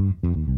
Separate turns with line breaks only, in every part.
Mm-hmm.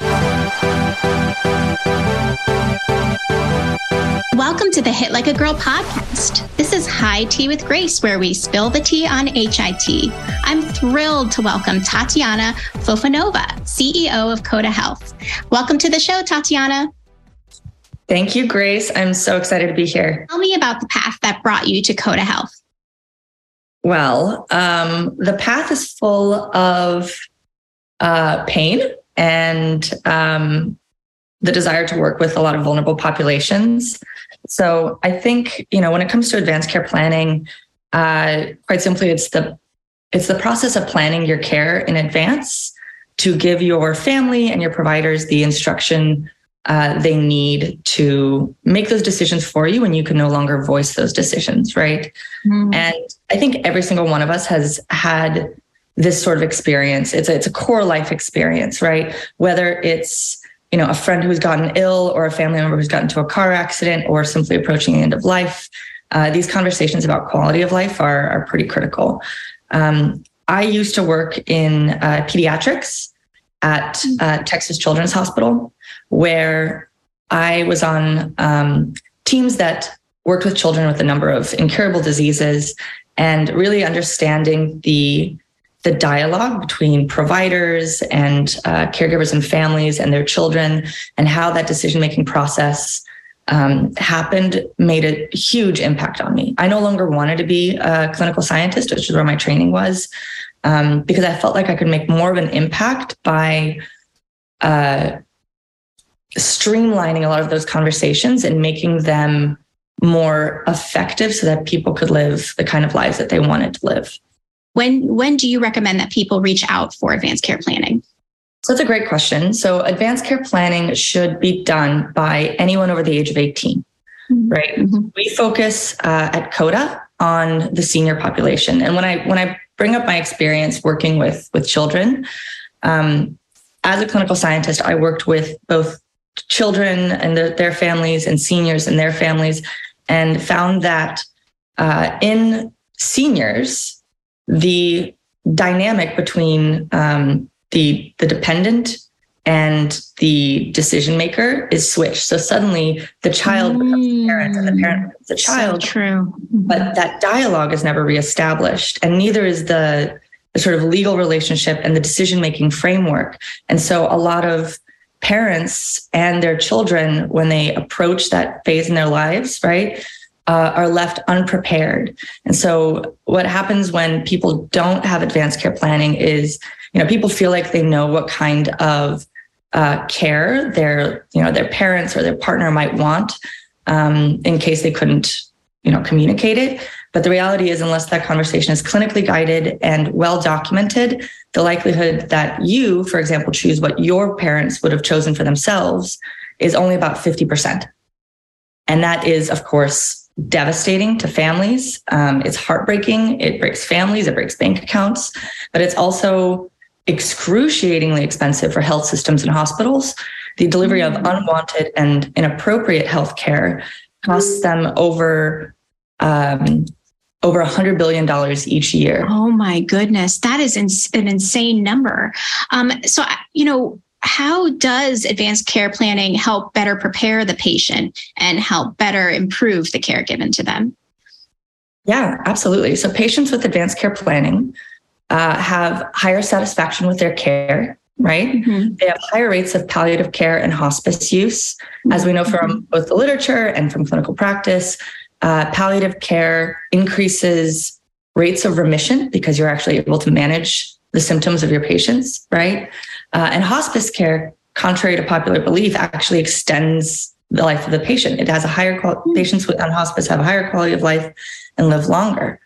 Welcome to the Hit Like a Girl podcast. This is High Tea with Grace, where we spill the tea on HIT. I'm thrilled to welcome Tatiana Fofanova, CEO of Coda Health. Welcome to the show, Tatiana.
Thank you, Grace. I'm so excited to be here.
Tell me about the path that brought you to Coda Health.
Well, um, the path is full of uh, pain and um, the desire to work with a lot of vulnerable populations. So I think you know when it comes to advanced care planning, uh, quite simply, it's the it's the process of planning your care in advance to give your family and your providers the instruction uh, they need to make those decisions for you when you can no longer voice those decisions, right? Mm-hmm. And I think every single one of us has had this sort of experience. It's a, it's a core life experience, right? Whether it's you know a friend who's gotten ill or a family member who's gotten into a car accident or simply approaching the end of life. Uh, these conversations about quality of life are, are pretty critical. Um, I used to work in uh, pediatrics at uh, Texas Children's Hospital, where I was on um, teams that worked with children with a number of incurable diseases and really understanding the the dialogue between providers and uh, caregivers and families and their children and how that decision making process um, happened made a huge impact on me. I no longer wanted to be a clinical scientist, which is where my training was, um, because I felt like I could make more of an impact by uh, streamlining a lot of those conversations and making them more effective so that people could live the kind of lives that they wanted to live.
When when do you recommend that people reach out for advanced care planning?
So that's a great question. So advanced care planning should be done by anyone over the age of 18, mm-hmm. right? Mm-hmm. We focus uh, at CODA on the senior population. And when I when I bring up my experience working with with children, um, as a clinical scientist, I worked with both children and their, their families and seniors and their families, and found that uh, in seniors, the dynamic between um, the the dependent and the decision maker is switched. So suddenly the child becomes the parent and the parent becomes the child.
So true.
But that dialogue is never reestablished. And neither is the, the sort of legal relationship and the decision making framework. And so a lot of parents and their children, when they approach that phase in their lives, right, uh, are left unprepared. And so, what happens when people don't have advanced care planning is, you know, people feel like they know what kind of uh, care their, you know, their parents or their partner might want, um, in case they couldn't, you know, communicate it. But the reality is, unless that conversation is clinically guided and well documented, the likelihood that you, for example, choose what your parents would have chosen for themselves is only about 50%. And that is, of course, devastating to families. Um, it's heartbreaking. It breaks families, it breaks bank accounts, but it's also excruciatingly expensive for health systems and hospitals. The delivery of mm. unwanted and inappropriate health care costs them over um, over $100 billion each year.
Oh my goodness. That is ins- an insane number. Um, so, you know, how does advanced care planning help better prepare the patient and help better improve the care given to them?
Yeah, absolutely. So, patients with advanced care planning uh, have higher satisfaction with their care, right? Mm-hmm. They have higher rates of palliative care and hospice use. As we know from mm-hmm. both the literature and from clinical practice, uh, palliative care increases rates of remission because you're actually able to manage the symptoms of your patients, right? Uh, and hospice care, contrary to popular belief, actually extends the life of the patient. It has a higher quality, hmm. patients on hospice have a higher quality of life and live longer,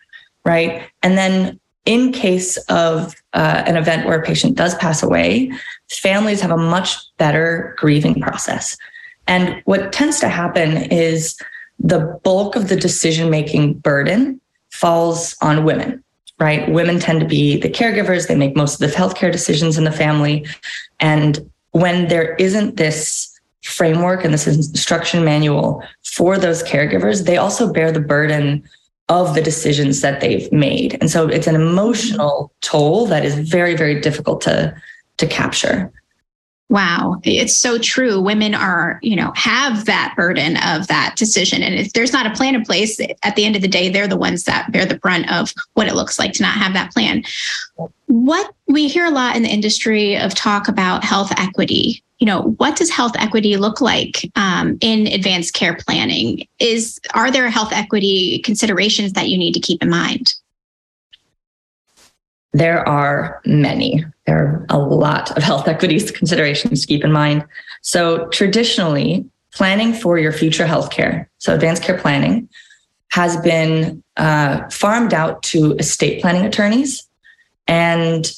right? And then in case of uh, an event where a patient does pass away, families have a much better grieving process. And what tends to happen is the bulk of the decision making burden falls on women, right? Women tend to be the caregivers, they make most of the healthcare decisions in the family. And when there isn't this framework and this instruction manual for those caregivers, they also bear the burden of the decisions that they've made. And so it's an emotional toll that is very, very difficult to, to capture.
Wow, it's so true. Women are, you know, have that burden of that decision. And if there's not a plan in place, at the end of the day, they're the ones that bear the brunt of what it looks like to not have that plan. What we hear a lot in the industry of talk about health equity. You know, what does health equity look like um, in advanced care planning? Is are there health equity considerations that you need to keep in mind?
There are many. There are a lot of health equities considerations to keep in mind. So, traditionally, planning for your future healthcare, so advanced care planning, has been uh, farmed out to estate planning attorneys. And,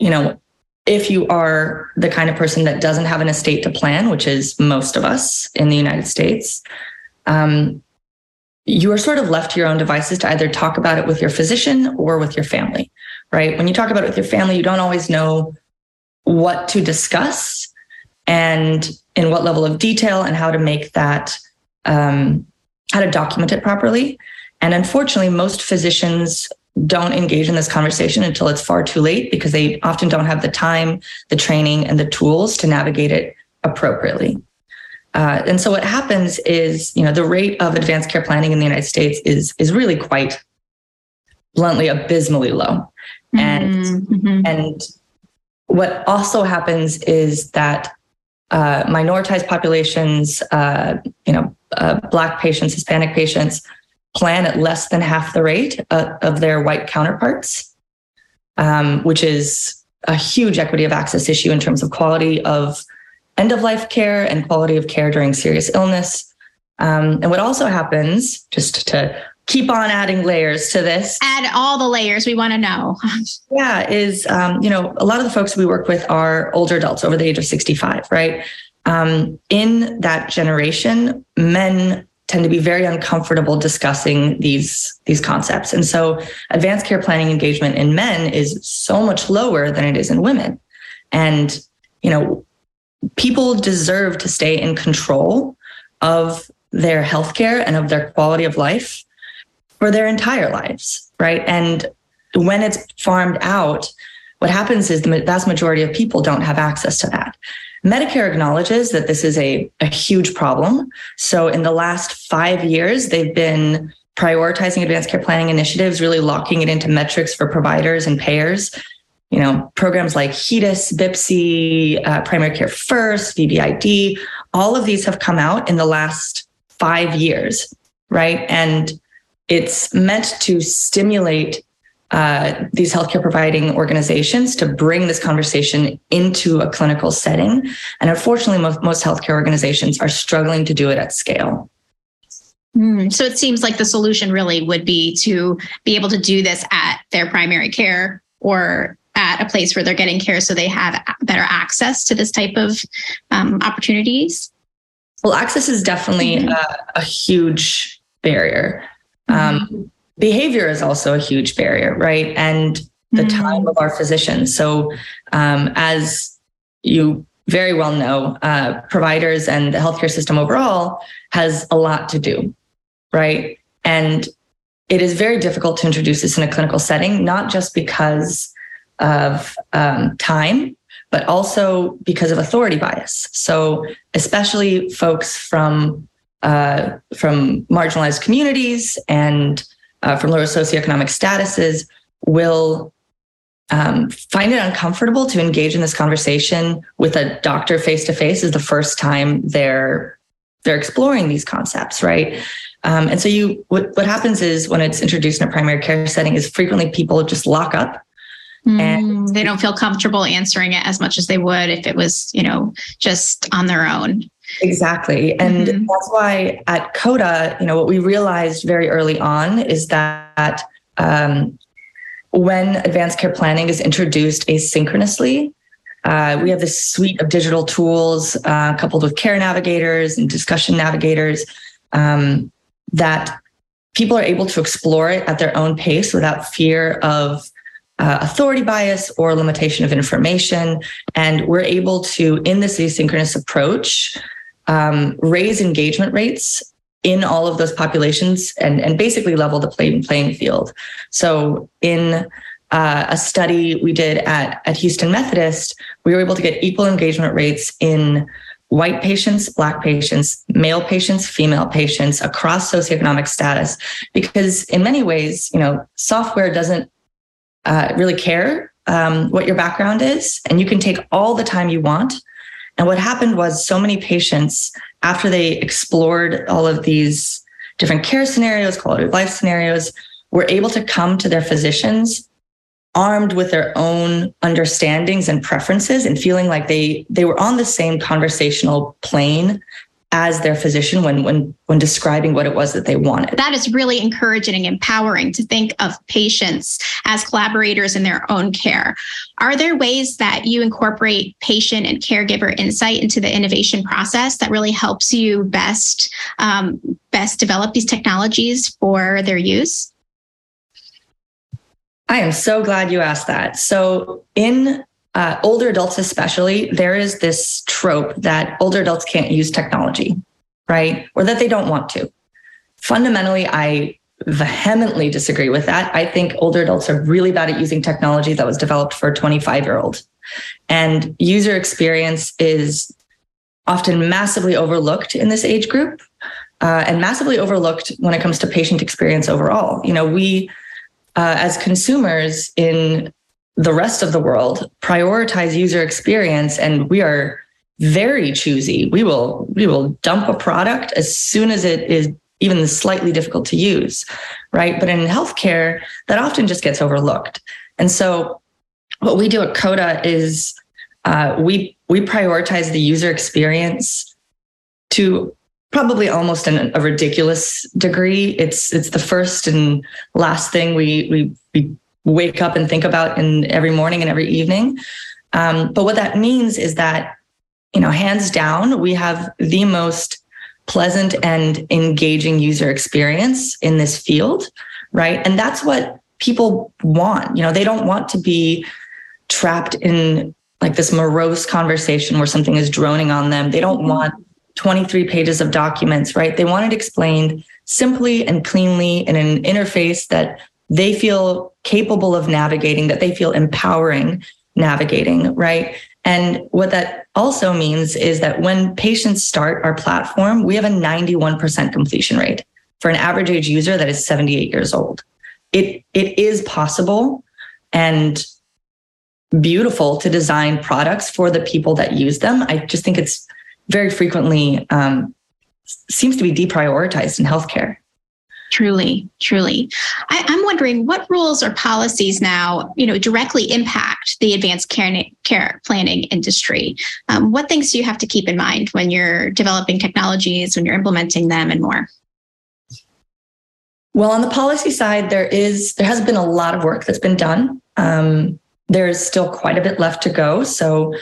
you know, if you are the kind of person that doesn't have an estate to plan, which is most of us in the United States, um, you are sort of left to your own devices to either talk about it with your physician or with your family right? When you talk about it with your family, you don't always know what to discuss and in what level of detail and how to make that, um, how to document it properly. And unfortunately, most physicians don't engage in this conversation until it's far too late because they often don't have the time, the training, and the tools to navigate it appropriately. Uh, and so what happens is, you know, the rate of advanced care planning in the United States is is really quite bluntly abysmally low. And mm-hmm. and what also happens is that uh, minoritized populations, uh, you know, uh, Black patients, Hispanic patients, plan at less than half the rate uh, of their white counterparts, um, which is a huge equity of access issue in terms of quality of end of life care and quality of care during serious illness. Um, and what also happens, just to keep on adding layers to this.
Add all the layers we want to know.
yeah, is um, you know a lot of the folks we work with are older adults over the age of sixty five, right? Um, in that generation, men tend to be very uncomfortable discussing these these concepts, and so advanced care planning engagement in men is so much lower than it is in women, and you know people deserve to stay in control of their healthcare and of their quality of life for their entire lives, right? And when it's farmed out, what happens is the vast majority of people don't have access to that. Medicare acknowledges that this is a, a huge problem. So in the last five years, they've been prioritizing advanced care planning initiatives, really locking it into metrics for providers and payers. You know, programs like HEDIS, BPCI, uh, Primary Care First, VBID, all of these have come out in the last five years, right? And it's meant to stimulate uh, these healthcare providing organizations to bring this conversation into a clinical setting. And unfortunately, most, most healthcare organizations are struggling to do it at scale.
Mm, so it seems like the solution really would be to be able to do this at their primary care or at a place where they're getting care so they have better access to this type of um, opportunities?
Well, access is definitely mm-hmm. a, a huge barrier. Um, mm-hmm. behavior is also a huge barrier, right? And the mm-hmm. time of our physicians. So, um, as you very well know, uh, providers and the healthcare system overall has a lot to do, right? And it is very difficult to introduce this in a clinical setting, not just because of um, time, but also because of authority bias. So, especially folks from uh, from marginalized communities and uh, from lower socioeconomic statuses will um, find it uncomfortable to engage in this conversation with a doctor face to face is the first time they're they're exploring these concepts, right? Um, and so you what, what happens is when it's introduced in a primary care setting is frequently people just lock up
mm, and they don't feel comfortable answering it as much as they would if it was, you know, just on their own.
Exactly. And mm-hmm. that's why at CODA, you know, what we realized very early on is that um, when advanced care planning is introduced asynchronously, uh, we have this suite of digital tools uh, coupled with care navigators and discussion navigators um, that people are able to explore it at their own pace without fear of uh, authority bias or limitation of information. And we're able to, in this asynchronous approach, um, raise engagement rates in all of those populations and, and basically level the playing, playing field. So in uh, a study we did at, at Houston Methodist, we were able to get equal engagement rates in white patients, black patients, male patients, female patients across socioeconomic status, because in many ways, you know, software doesn't uh, really care um, what your background is, and you can take all the time you want. And what happened was so many patients, after they explored all of these different care scenarios, quality of life scenarios, were able to come to their physicians armed with their own understandings and preferences and feeling like they they were on the same conversational plane as their physician when when when describing what it was that they wanted.
That is really encouraging and empowering to think of patients as collaborators in their own care. Are there ways that you incorporate patient and caregiver insight into the innovation process that really helps you best um, best develop these technologies for their use?
I am so glad you asked that. So, in uh, older adults, especially, there is this trope that older adults can't use technology, right? Or that they don't want to. Fundamentally, I vehemently disagree with that. I think older adults are really bad at using technology that was developed for a 25 year old. And user experience is often massively overlooked in this age group uh, and massively overlooked when it comes to patient experience overall. You know, we uh, as consumers in the rest of the world prioritize user experience and we are very choosy. We will we will dump a product as soon as it is even slightly difficult to use right? But in healthcare that often just gets overlooked. And so what we do at coda is uh, we we prioritize the user experience to probably almost in a ridiculous degree. It's it's the first and last thing we we we wake up and think about in every morning and every evening. Um, but what that means is that you know, hands down, we have the most pleasant and engaging user experience in this field, right? And that's what people want. You know, they don't want to be trapped in like this morose conversation where something is droning on them. They don't mm-hmm. want 23 pages of documents, right? They want it explained simply and cleanly in an interface that they feel capable of navigating, that they feel empowering navigating, right? And what that also means is that when patients start our platform, we have a 91% completion rate for an average age user that is 78 years old. It it is possible and beautiful to design products for the people that use them. I just think it's very frequently um, seems to be deprioritized in healthcare.
Truly, truly. I, am wondering what rules or policies now, you know, directly impact the advanced care, care planning industry. Um, what things do you have to keep in mind when you're developing technologies, when you're implementing them, and more?
Well, on the policy side, there is there has been a lot of work that's been done. Um, there's still quite a bit left to go. So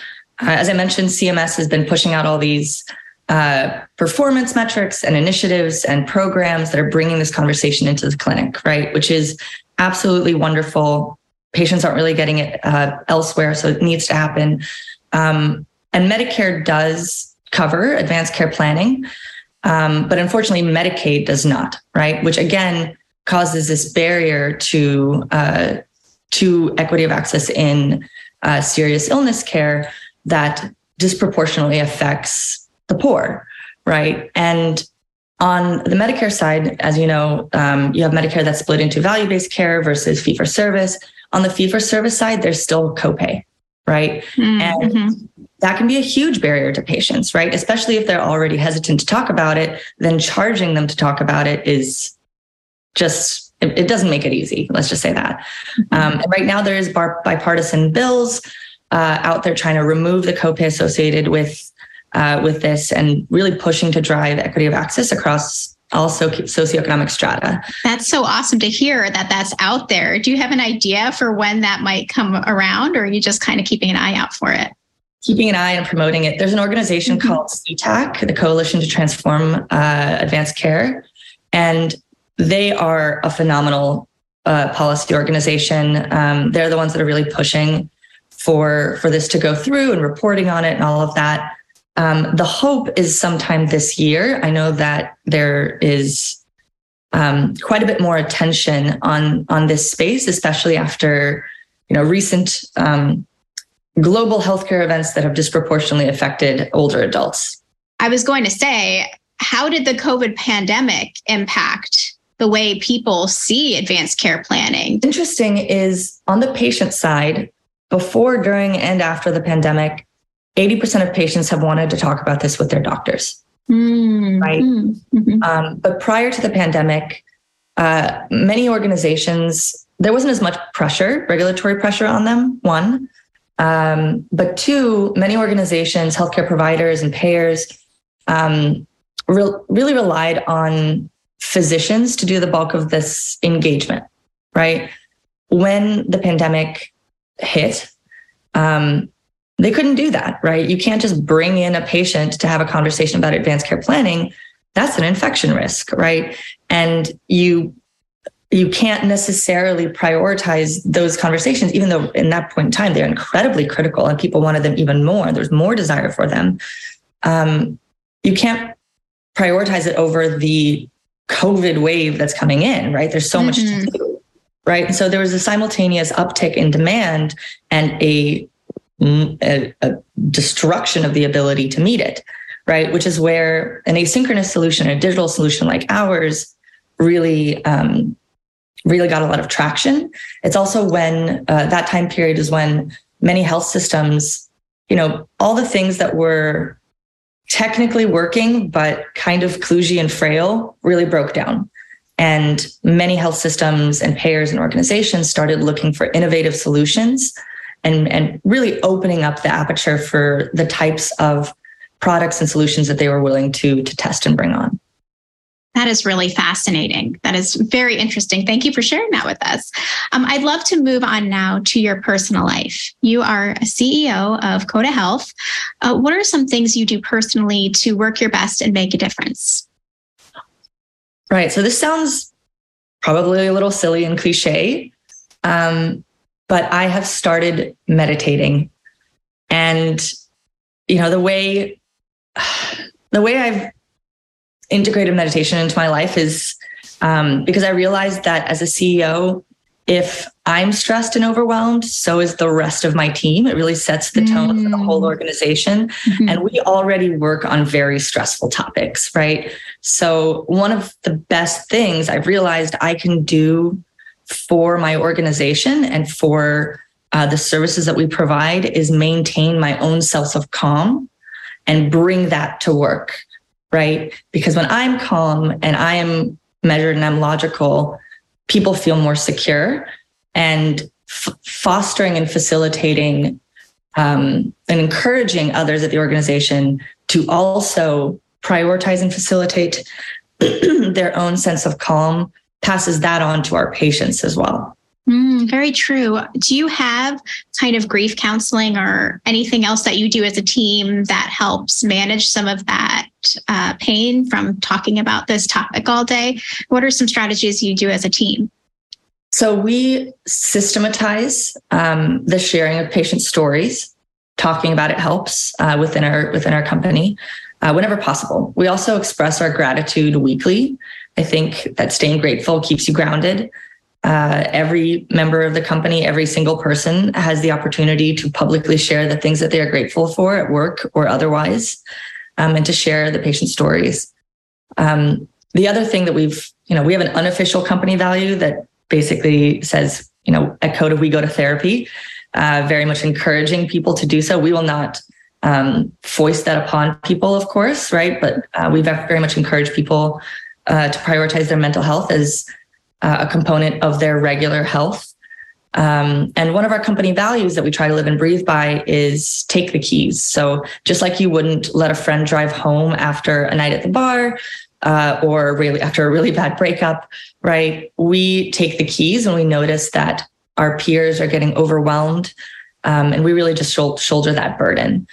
uh, as I mentioned, CMS has been pushing out all these uh, performance metrics and initiatives and programs that are bringing this conversation into the clinic, right? Which is absolutely wonderful. Patients aren't really getting it uh, elsewhere, so it needs to happen. Um, and Medicare does cover advanced care planning, um, but unfortunately, Medicaid does not, right? Which again causes this barrier to uh, to equity of access in uh, serious illness care that disproportionately affects the poor, right? And on the Medicare side, as you know, um, you have Medicare that's split into value based care versus fee for service. On the fee for service side, there's still copay, right? Mm-hmm. And that can be a huge barrier to patients, right? Especially if they're already hesitant to talk about it, then charging them to talk about it is just, it, it doesn't make it easy. Let's just say that. Mm-hmm. Um, and right now, there is bar- bipartisan bills uh, out there trying to remove the copay associated with uh, with this and really pushing to drive equity of access across also socioeconomic strata.
That's so awesome to hear that that's out there. Do you have an idea for when that might come around, or are you just kind of keeping an eye out for it?
Keeping an eye and promoting it. There's an organization mm-hmm. called CTAC, the Coalition to Transform uh, Advanced Care, and they are a phenomenal uh, policy organization. Um, they're the ones that are really pushing for for this to go through and reporting on it and all of that. Um, the hope is sometime this year. I know that there is um, quite a bit more attention on on this space, especially after you know recent um, global healthcare events that have disproportionately affected older adults.
I was going to say, how did the COVID pandemic impact the way people see advanced care planning?
Interesting is on the patient side, before, during, and after the pandemic, 80% of patients have wanted to talk about this with their doctors. Mm-hmm. Right. Mm-hmm. Um, but prior to the pandemic, uh, many organizations, there wasn't as much pressure, regulatory pressure on them, one. Um, but two, many organizations, healthcare providers, and payers um, re- really relied on physicians to do the bulk of this engagement, right? When the pandemic hit, um, they couldn't do that, right? You can't just bring in a patient to have a conversation about advanced care planning. That's an infection risk, right? And you you can't necessarily prioritize those conversations, even though in that point in time they're incredibly critical and people wanted them even more. There's more desire for them. Um, you can't prioritize it over the COVID wave that's coming in, right? There's so mm-hmm. much to mm-hmm. do, right? so there was a simultaneous uptick in demand and a a, a destruction of the ability to meet it, right? Which is where an asynchronous solution, a digital solution like ours, really um, really got a lot of traction. It's also when uh, that time period is when many health systems, you know, all the things that were technically working but kind of kludgy and frail really broke down. And many health systems and payers and organizations started looking for innovative solutions and, and really opening up the aperture for the types of products and solutions that they were willing to, to test and bring on.
That is really fascinating. That is very interesting. Thank you for sharing that with us. Um, I'd love to move on now to your personal life. You are a CEO of Coda Health. Uh, what are some things you do personally to work your best and make a difference?
Right. So this sounds probably a little silly and cliche, um, but I have started meditating. And, you know, the way, the way I've integrated meditation into my life is um, because I realized that as a CEO, if I'm stressed and overwhelmed, so is the rest of my team. It really sets the tone mm. for the whole mm. organization. Mm-hmm. And we already work on very stressful topics, right? So, one of the best things I've realized I can do for my organization and for uh, the services that we provide is maintain my own sense of calm and bring that to work, right? Because when I'm calm and I am measured and I'm logical, people feel more secure and f- fostering and facilitating um, and encouraging others at the organization to also prioritize and facilitate their own sense of calm passes that on to our patients as well.
Mm, very true. Do you have kind of grief counseling or anything else that you do as a team that helps manage some of that uh, pain from talking about this topic all day? What are some strategies you do as a team?
So we systematize um, the sharing of patient stories. Talking about it helps uh, within our within our company uh, whenever possible. We also express our gratitude weekly I think that staying grateful keeps you grounded. uh, every member of the company, every single person has the opportunity to publicly share the things that they are grateful for at work or otherwise, um, and to share the patient stories. Um, the other thing that we've, you know, we have an unofficial company value that basically says, you know, at CODA, we go to therapy, uh, very much encouraging people to do so. We will not um, foist that upon people, of course, right? But uh, we very much encourage people uh, to prioritize their mental health as uh, a component of their regular health. Um, and one of our company values that we try to live and breathe by is take the keys. So just like you wouldn't let a friend drive home after a night at the bar uh, or really after a really bad breakup, right? We take the keys and we notice that our peers are getting overwhelmed, um, and we really just shoulder that burden.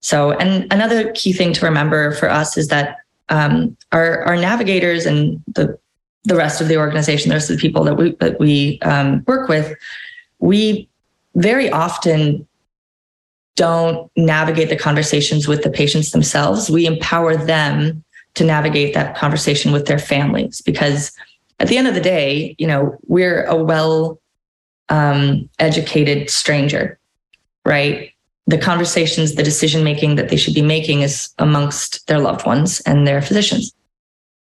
So, and another key thing to remember for us is that um, our our navigators and the the rest of the organization, the rest of the people that we that we um, work with, we very often don't navigate the conversations with the patients themselves. We empower them to navigate that conversation with their families because at the end of the day, you know, we're a well um, educated stranger, right? The conversations, the decision making that they should be making is amongst their loved ones and their physicians.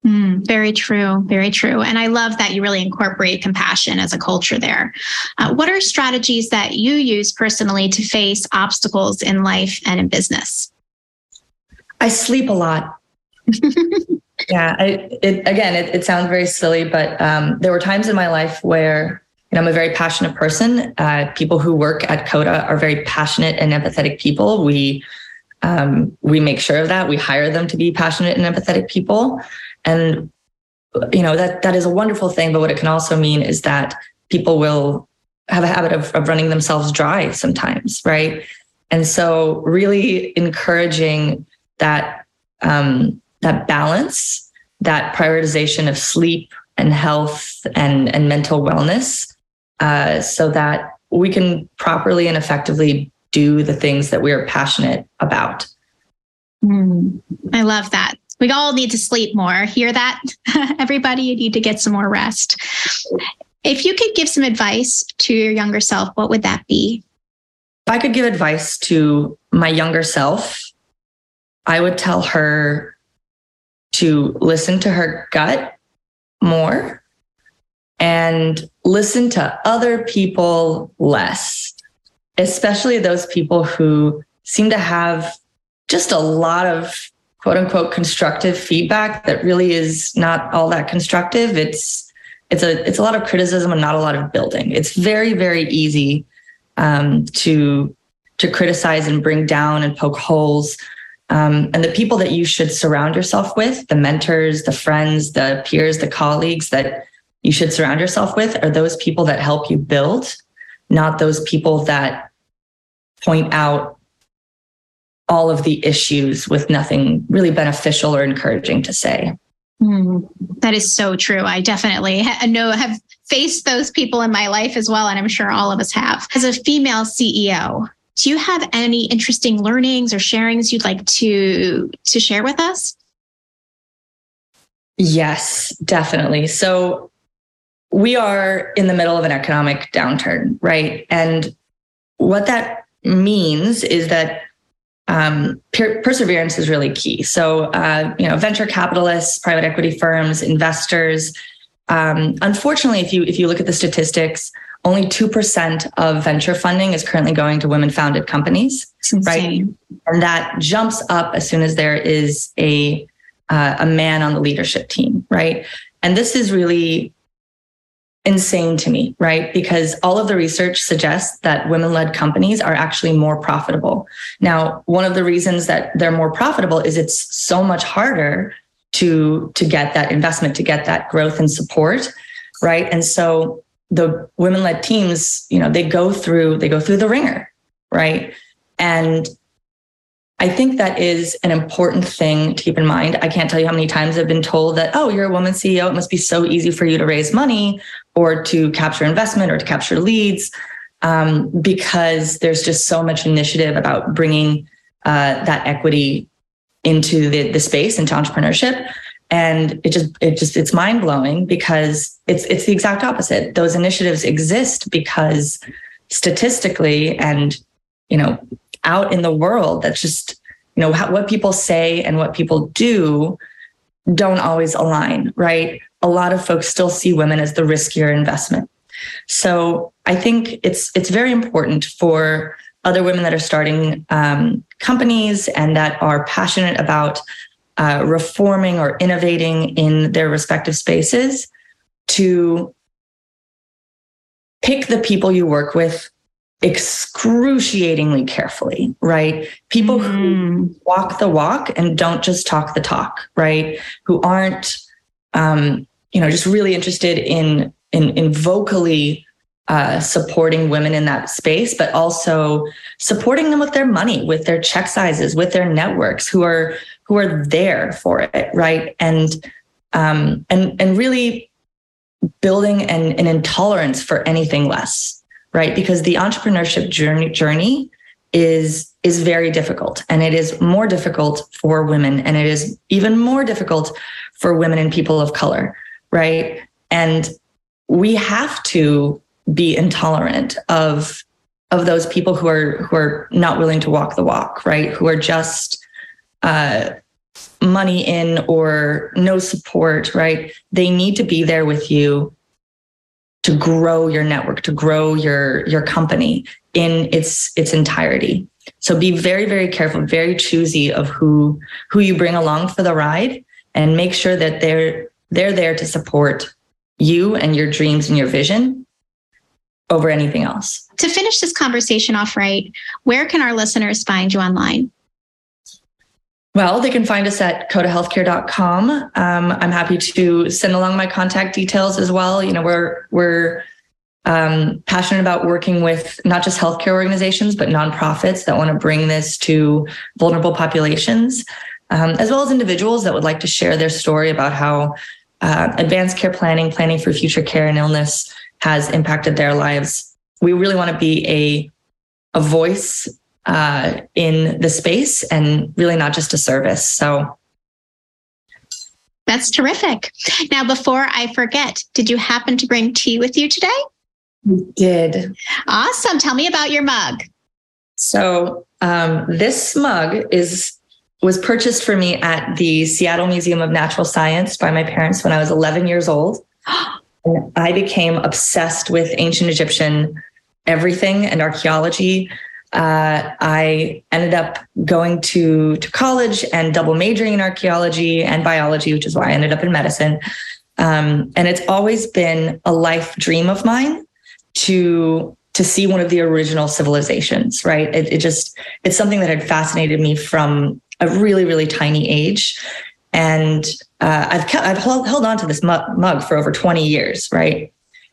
Mm, very true. Very true. And I love that you really incorporate compassion as a culture there. Uh, what are strategies that you use personally to face obstacles in life and in business?
I sleep a lot. yeah. I, it, again, it, it, sounds very silly, but um, there were times in my life where know, I'm a very passionate person. Uh, people who work at CODA are very passionate and empathetic people. We um, we make sure of that. We hire them to be passionate and empathetic people. And you know that that is a wonderful thing. But what it can also mean is that people will have a habit of, of running themselves dry sometimes, right? And so, really encouraging that um, that balance, that prioritization of sleep and health and and mental wellness, uh, so that we can properly and effectively do the things that we are passionate about.
Mm, I love that. We all need to sleep more. Hear that? Everybody, you need to get some more rest. If you could give some advice to your younger self, what would that be?
If I could give advice to my younger self, I would tell her to listen to her gut more and listen to other people less, especially those people who seem to have just a lot of quote unquote constructive feedback that really is not all that constructive. It's it's a it's a lot of criticism and not a lot of building. It's very very easy um, to to criticize and bring down and poke holes. Um, and the people that you should surround yourself with, the mentors, the friends, the peers, the colleagues that you should surround yourself with, are those people that help you build, not those people that point out all of the issues with nothing really beneficial or encouraging to say.
Mm, that is so true. I definitely ha- know have faced those people in my life as well, and I'm sure all of us have. As a female CEO, do you have any interesting learnings or sharings you'd like to to share with us?
Yes, definitely. So we are in the middle of an economic downturn, right? And what that means is that um, per- perseverance is really key. So, uh, you know, venture capitalists, private equity firms, investors. Um, unfortunately, if you if you look at the statistics, only two percent of venture funding is currently going to women-founded companies, right? And that jumps up as soon as there is a uh, a man on the leadership team, right? And this is really insane to me, right? Because all of the research suggests that women led companies are actually more profitable. Now, one of the reasons that they're more profitable is it's so much harder to, to get that investment, to get that growth and support, right? And so the women led teams, you know, they go through, they go through the ringer, right? And I think that is an important thing to keep in mind. I can't tell you how many times I've been told that, oh, you're a woman CEO. It must be so easy for you to raise money or to capture investment or to capture leads um, because there's just so much initiative about bringing uh, that equity into the, the space into entrepreneurship. and it just it just it's mind blowing because it's it's the exact opposite those initiatives exist because statistically and you know out in the world that's just you know how, what people say and what people do don't always align right a lot of folks still see women as the riskier investment so i think it's it's very important for other women that are starting um, companies and that are passionate about uh, reforming or innovating in their respective spaces to pick the people you work with excruciatingly carefully, right? People mm. who walk the walk and don't just talk the talk, right? Who aren't, um, you know, just really interested in in, in vocally uh, supporting women in that space, but also supporting them with their money, with their check sizes, with their networks, who are who are there for it, right? And um, and and really building an, an intolerance for anything less, right? Because the entrepreneurship journey journey is is very difficult and it is more difficult for women and it is even more difficult for women and people of color right and we have to be intolerant of of those people who are who are not willing to walk the walk right who are just uh, money in or no support, right? They need to be there with you to grow your network, to grow your your company in its its entirety. So be very very careful, very choosy of who who you bring along for the ride and make sure that they're they're there to support you and your dreams and your vision over anything else.
To finish this conversation off right, where can our listeners find you online?
Well, they can find us at codahealthcare.com. Um, I'm happy to send along my contact details as well. You know, we're we're um, passionate about working with not just healthcare organizations, but nonprofits that want to bring this to vulnerable populations, um, as well as individuals that would like to share their story about how uh, advanced care planning, planning for future care and illness, has impacted their lives. We really want to be a a voice uh, in the space and really not just a service. So
that's terrific. Now, before I forget, did you happen to bring tea with you today?
We did.
Awesome. Tell me about your mug.
So um, this mug is was purchased for me at the Seattle Museum of Natural Science by my parents when I was 11 years old. and I became obsessed with ancient Egyptian everything and archaeology uh, I ended up going to to college and double majoring in archaeology and biology, which is why I ended up in medicine. Um, and it's always been a life dream of mine to to see one of the original civilizations. Right? It, it just it's something that had fascinated me from a really really tiny age, and uh, I've kept, I've held, held on to this mug, mug for over twenty years. Right?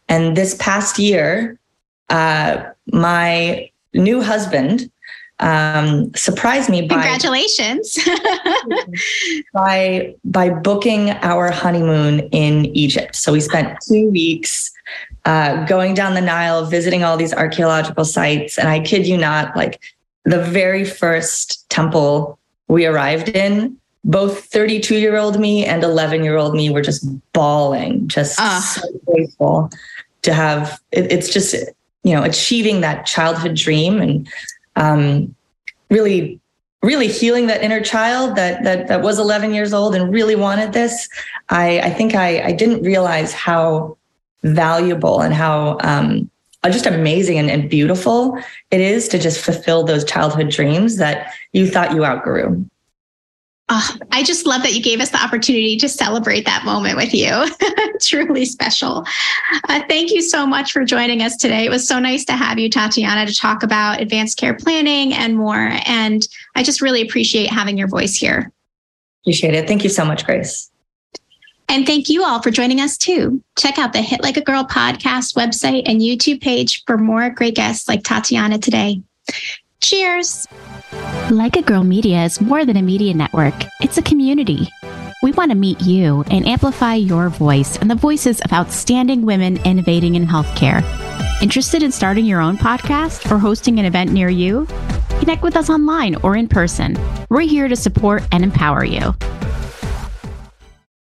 And this past year, uh, my new husband um, surprised me
by congratulations
by by booking our honeymoon in Egypt. So we spent two weeks uh, going down the Nile, visiting all these archaeological sites, and I kid you not, like the very first temple we arrived in, both 32 year old me and 11 year old me were just bawling, just uh. so grateful to have. It, it's just you know achieving that childhood dream and um, really really healing that inner child that that that was 11 years old and really wanted this i i think i i didn't realize how valuable and how um, just amazing and, and beautiful it is to just fulfill those childhood dreams that you thought you outgrew
Oh, I just love that you gave us the opportunity to celebrate that moment with you. Truly special. Uh, thank you so much for joining us today. It was so nice to have you, Tatiana, to talk about advanced care planning and more. And I just really appreciate having your voice here.
Appreciate it. Thank you so much, Grace.
And thank you all for joining us too. Check out the Hit Like a Girl podcast website and YouTube page for more great guests like Tatiana today. Cheers.
Like a Girl Media is more than a media network, it's a community. We want to meet you and amplify your voice and the voices of outstanding women innovating in healthcare. Interested in starting your own podcast or hosting an event near you? Connect with us online or in person. We're here to support and empower you.